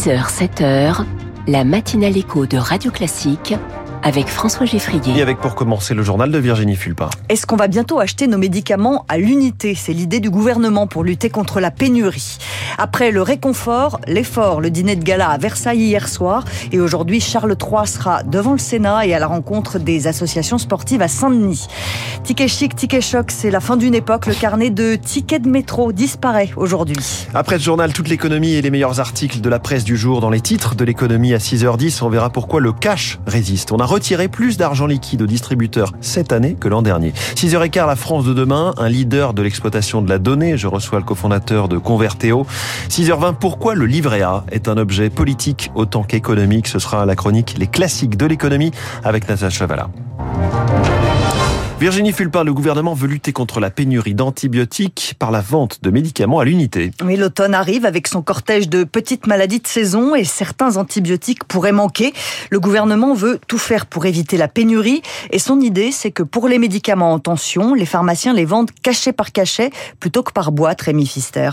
6h, 7h, la matinale écho de Radio Classique avec François Geffrier. Et avec pour commencer le journal de Virginie Fulpin. Est-ce qu'on va bientôt acheter nos médicaments à l'unité? C'est l'idée du gouvernement pour lutter contre la pénurie. Après le réconfort, l'effort, le dîner de gala à Versailles hier soir et aujourd'hui Charles III sera devant le Sénat et à la rencontre des associations sportives à Saint-Denis. Ticket chic, ticket choc, c'est la fin d'une époque. Le carnet de tickets de métro disparaît aujourd'hui. Après ce journal, toute l'économie et les meilleurs articles de la presse du jour dans les titres de l'économie à 6h10, on verra pourquoi le cash résiste. On a retirer plus d'argent liquide aux distributeurs cette année que l'an dernier. 6h15, la France de demain, un leader de l'exploitation de la donnée. Je reçois le cofondateur de Converteo. 6h20, pourquoi le livret A est un objet politique autant qu'économique? Ce sera la chronique Les classiques de l'économie avec Natacha Valla. Virginie Fulpin, le gouvernement veut lutter contre la pénurie d'antibiotiques par la vente de médicaments à l'unité. Mais l'automne arrive avec son cortège de petites maladies de saison et certains antibiotiques pourraient manquer. Le gouvernement veut tout faire pour éviter la pénurie et son idée, c'est que pour les médicaments en tension, les pharmaciens les vendent cachet par cachet plutôt que par boîte, Rémi Fister.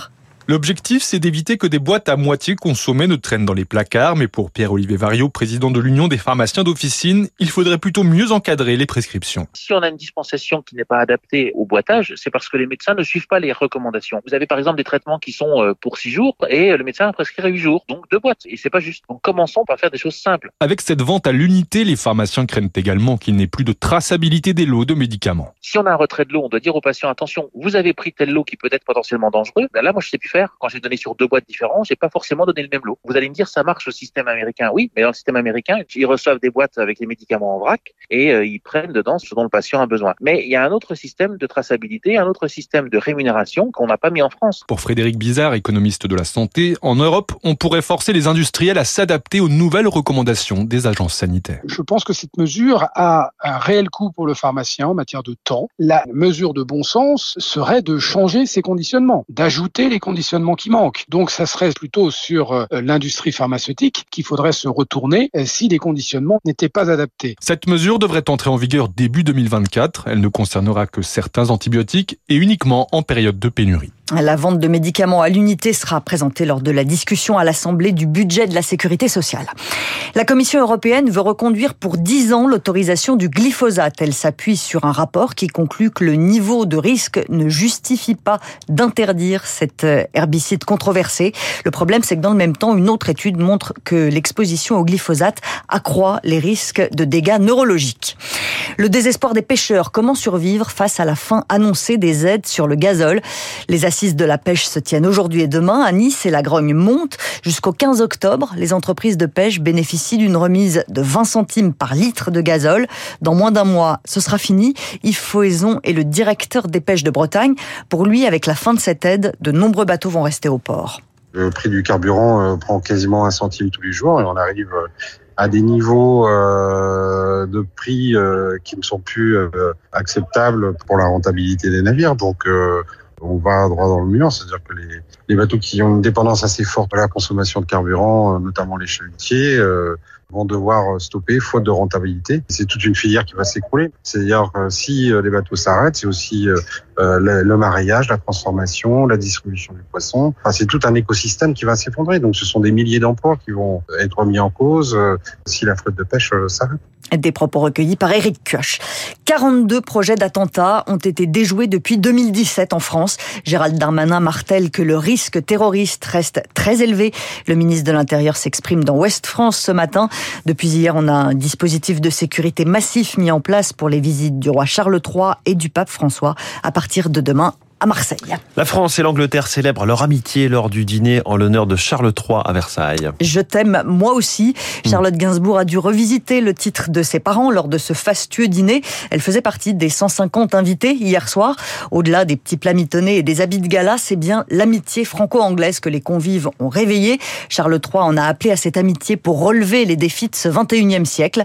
L'objectif, c'est d'éviter que des boîtes à moitié consommées ne traînent dans les placards, mais pour Pierre-Olivier Vario, président de l'Union des pharmaciens d'officine, il faudrait plutôt mieux encadrer les prescriptions. Si on a une dispensation qui n'est pas adaptée au boitage, c'est parce que les médecins ne suivent pas les recommandations. Vous avez par exemple des traitements qui sont euh, pour six jours et le médecin a prescrit huit jours, donc deux boîtes. Et c'est pas juste. Donc commençons par faire des choses simples. Avec cette vente à l'unité, les pharmaciens craignent également qu'il n'ait plus de traçabilité des lots de médicaments. Si on a un retrait de l'eau, on doit dire aux patients attention, vous avez pris tel lot qui peut être potentiellement dangereux. Ben là, moi, je sais plus faire. Quand j'ai donné sur deux boîtes différentes, j'ai pas forcément donné le même lot. Vous allez me dire, ça marche au système américain. Oui, mais dans le système américain, ils reçoivent des boîtes avec les médicaments en vrac et euh, ils prennent dedans ce dont le patient a besoin. Mais il y a un autre système de traçabilité, un autre système de rémunération qu'on n'a pas mis en France. Pour Frédéric Bizarre, économiste de la santé, en Europe, on pourrait forcer les industriels à s'adapter aux nouvelles recommandations des agences sanitaires. Je pense que cette mesure a un réel coût pour le pharmacien en matière de temps. La mesure de bon sens serait de changer ses conditionnements, d'ajouter les manquent. Donc ça serait plutôt sur euh, l'industrie pharmaceutique qu'il faudrait se retourner euh, si les conditionnements n'étaient pas adaptés. Cette mesure devrait entrer en vigueur début 2024. Elle ne concernera que certains antibiotiques et uniquement en période de pénurie. La vente de médicaments à l'unité sera présentée lors de la discussion à l'Assemblée du budget de la sécurité sociale. La Commission européenne veut reconduire pour 10 ans l'autorisation du glyphosate. Elle s'appuie sur un rapport qui conclut que le niveau de risque ne justifie pas d'interdire cet euh, herbicide controversé. Le problème, c'est que dans le même temps, une autre étude montre que l'exposition au glyphosate accroît les risques de dégâts neurologiques. Le désespoir des pêcheurs, comment survivre face à la fin annoncée des aides sur le gazole? Assises de la pêche se tiennent aujourd'hui et demain à Nice et la grogne monte. Jusqu'au 15 octobre, les entreprises de pêche bénéficient d'une remise de 20 centimes par litre de gazole. Dans moins d'un mois, ce sera fini. Yves Foison est le directeur des pêches de Bretagne. Pour lui, avec la fin de cette aide, de nombreux bateaux vont rester au port. Le prix du carburant euh, prend quasiment un centime tous les jours et on arrive euh, à des niveaux euh, de prix qui ne sont plus acceptables pour la rentabilité des navires. Donc on va droit dans le mur, c'est-à-dire que les, les, bateaux qui ont une dépendance assez forte à la consommation de carburant, notamment les chalutiers, vont devoir stopper faute de rentabilité. C'est toute une filière qui va s'écrouler. C'est-à-dire que si les bateaux s'arrêtent, c'est aussi euh, le, le, la transformation, la distribution du poisson. Enfin, c'est tout un écosystème qui va s'effondrer. Donc, ce sont des milliers d'emplois qui vont être mis en cause euh, si la flotte de pêche euh, s'arrête. Des propos recueillis par Eric Kioch. 42 projets d'attentats ont été déjoués depuis 2017 en France. Gérald Darmanin martèle que le risque terroriste reste très élevé. Le ministre de l'Intérieur s'exprime dans Ouest France ce matin. Depuis hier, on a un dispositif de sécurité massif mis en place pour les visites du roi Charles III et du pape François à partir partir de demain à Marseille. La France et l'Angleterre célèbrent leur amitié lors du dîner en l'honneur de Charles III à Versailles. Je t'aime moi aussi. Charlotte Gainsbourg a dû revisiter le titre de ses parents lors de ce fastueux dîner. Elle faisait partie des 150 invités hier soir. Au-delà des petits plats mitonnés et des habits de gala, c'est bien l'amitié franco-anglaise que les convives ont réveillée. Charles III en a appelé à cette amitié pour relever les défis de ce 21e siècle.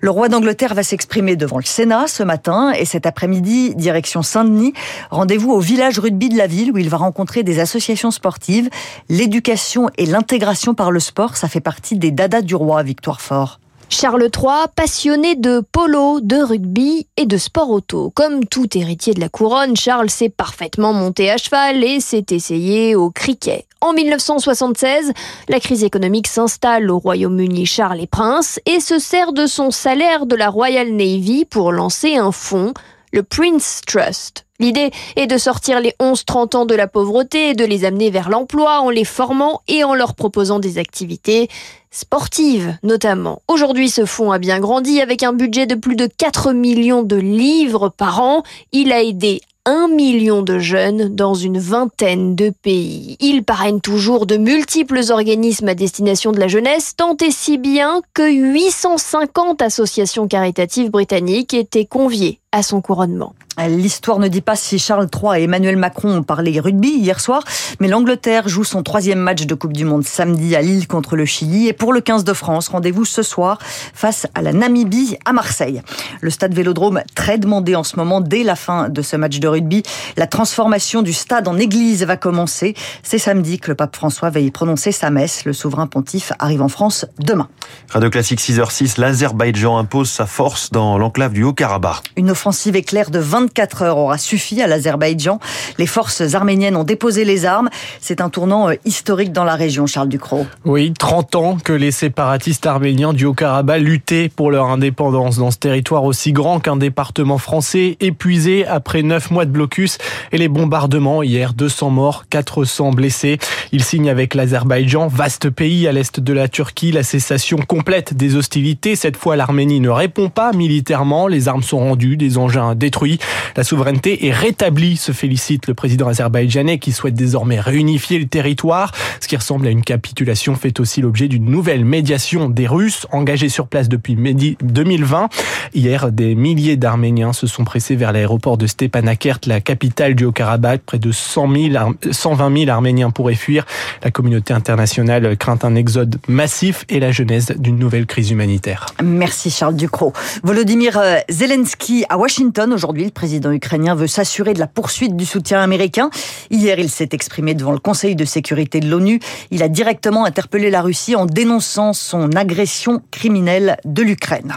Le roi d'Angleterre va s'exprimer devant le Sénat ce matin et cet après-midi, direction Saint-Denis. Rendez-vous au village rugby de la ville où il va rencontrer des associations sportives. L'éducation et l'intégration par le sport, ça fait partie des dadas du roi, Victoire Fort. Charles III, passionné de polo, de rugby et de sport auto. Comme tout héritier de la couronne, Charles s'est parfaitement monté à cheval et s'est essayé au cricket. En 1976, la crise économique s'installe au Royaume-Uni. Charles est prince et se sert de son salaire de la Royal Navy pour lancer un fonds, le Prince Trust. L'idée est de sortir les 11-30 ans de la pauvreté et de les amener vers l'emploi en les formant et en leur proposant des activités sportives notamment. Aujourd'hui, ce fonds a bien grandi avec un budget de plus de 4 millions de livres par an. Il a aidé un million de jeunes dans une vingtaine de pays. Il parraine toujours de multiples organismes à destination de la jeunesse, tant et si bien que 850 associations caritatives britanniques étaient conviées à son couronnement. L'histoire ne dit pas si Charles III et Emmanuel Macron ont parlé rugby hier soir, mais l'Angleterre joue son troisième match de Coupe du Monde samedi à Lille contre le Chili. Et pour le 15 de France, rendez-vous ce soir face à la Namibie à Marseille. Le stade Vélodrome, très demandé en ce moment, dès la fin de ce match de rugby, la transformation du stade en église va commencer. C'est samedi que le pape François va y prononcer sa messe. Le souverain pontife arrive en France demain. Radio Classique 6h06, l'Azerbaïdjan impose sa force dans l'enclave du Haut-Karabakh. Une offensive éclair de 24 heures aura suffi à l'Azerbaïdjan. Les forces arméniennes ont déposé les armes. C'est un tournant euh, historique dans la région, Charles Ducrot. Oui, 30 ans que les séparatistes arméniens du Haut-Karabakh luttaient pour leur indépendance dans ce territoire aussi grand qu'un département français, épuisé après 9 mois de blocus et les bombardements hier, 200 morts, 400 blessés. Ils signent avec l'Azerbaïdjan, vaste pays à l'est de la Turquie, la cessation complète des hostilités. Cette fois, l'Arménie ne répond pas militairement. Les armes sont rendues, des engins détruit. La souveraineté est rétablie, se félicite le président azerbaïdjanais qui souhaite désormais réunifier le territoire. Ce qui ressemble à une capitulation fait aussi l'objet d'une nouvelle médiation des Russes engagés sur place depuis 2020. Hier, des milliers d'Arméniens se sont pressés vers l'aéroport de Stepanakert, la capitale du Haut-Karabakh. Près de 100 000, 120 000 Arméniens pourraient fuir. La communauté internationale craint un exode massif et la genèse d'une nouvelle crise humanitaire. Merci Charles Ducrot. Volodymyr euh, Zelensky à Washington Aujourd'hui, le président ukrainien veut s'assurer de la poursuite du soutien américain. Hier, il s'est exprimé devant le Conseil de sécurité de l'ONU. Il a directement interpellé la Russie en dénonçant son agression criminelle de l'Ukraine.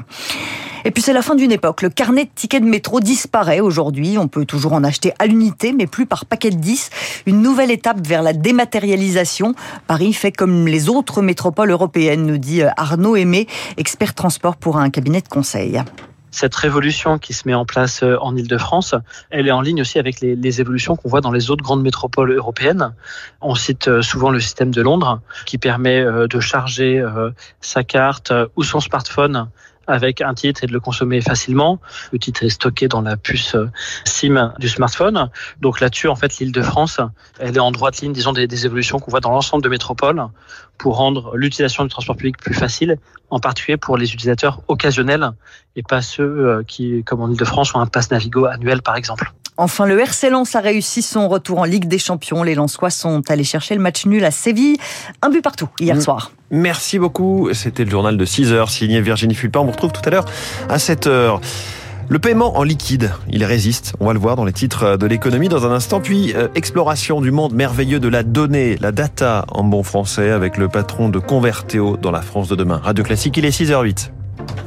Et puis c'est la fin d'une époque. Le carnet de tickets de métro disparaît aujourd'hui. On peut toujours en acheter à l'unité, mais plus par paquet de 10. Une nouvelle étape vers la dématérialisation. Paris fait comme les autres métropoles européennes, nous dit Arnaud Aimé, expert transport pour un cabinet de conseil cette révolution qui se met en place euh, en Ile-de-France, elle est en ligne aussi avec les, les évolutions qu'on voit dans les autres grandes métropoles européennes. On cite euh, souvent le système de Londres qui permet euh, de charger sa carte ou son smartphone avec un titre et de le consommer facilement. Le titre est stocké dans la puce SIM du smartphone. Donc là-dessus, en fait, l'île de France, elle est en droite ligne, disons, des, des évolutions qu'on voit dans l'ensemble de métropoles pour rendre l'utilisation du transport public plus facile, en particulier pour les utilisateurs occasionnels et pas ceux qui, comme en île de France, ont un pass Navigo annuel, par exemple. Enfin, le RC Lens a réussi son retour en Ligue des Champions. Les Lensois sont allés chercher le match nul à Séville. Un but partout hier soir. Merci beaucoup. C'était le journal de 6 heures signé Virginie Fulpin. On vous retrouve tout à l'heure à 7 heures. Le paiement en liquide, il résiste. On va le voir dans les titres de l'économie dans un instant. Puis, euh, exploration du monde merveilleux de la donnée, la data en bon français avec le patron de Convertéo dans la France de demain. Radio Classique, il est 6h08.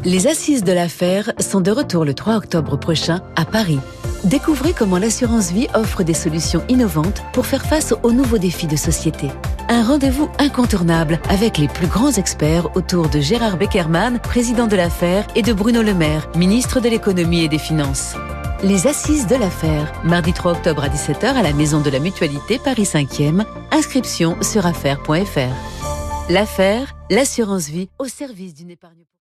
Les assises de l'affaire sont de retour le 3 octobre prochain à Paris. Découvrez comment l'assurance vie offre des solutions innovantes pour faire face aux nouveaux défis de société. Un rendez-vous incontournable avec les plus grands experts autour de Gérard Beckerman, président de l'affaire, et de Bruno Le Maire, ministre de l'économie et des finances. Les assises de l'affaire, mardi 3 octobre à 17h à la Maison de la Mutualité Paris 5e. Inscription sur affaire.fr. L'affaire, l'assurance vie au service d'une épargne.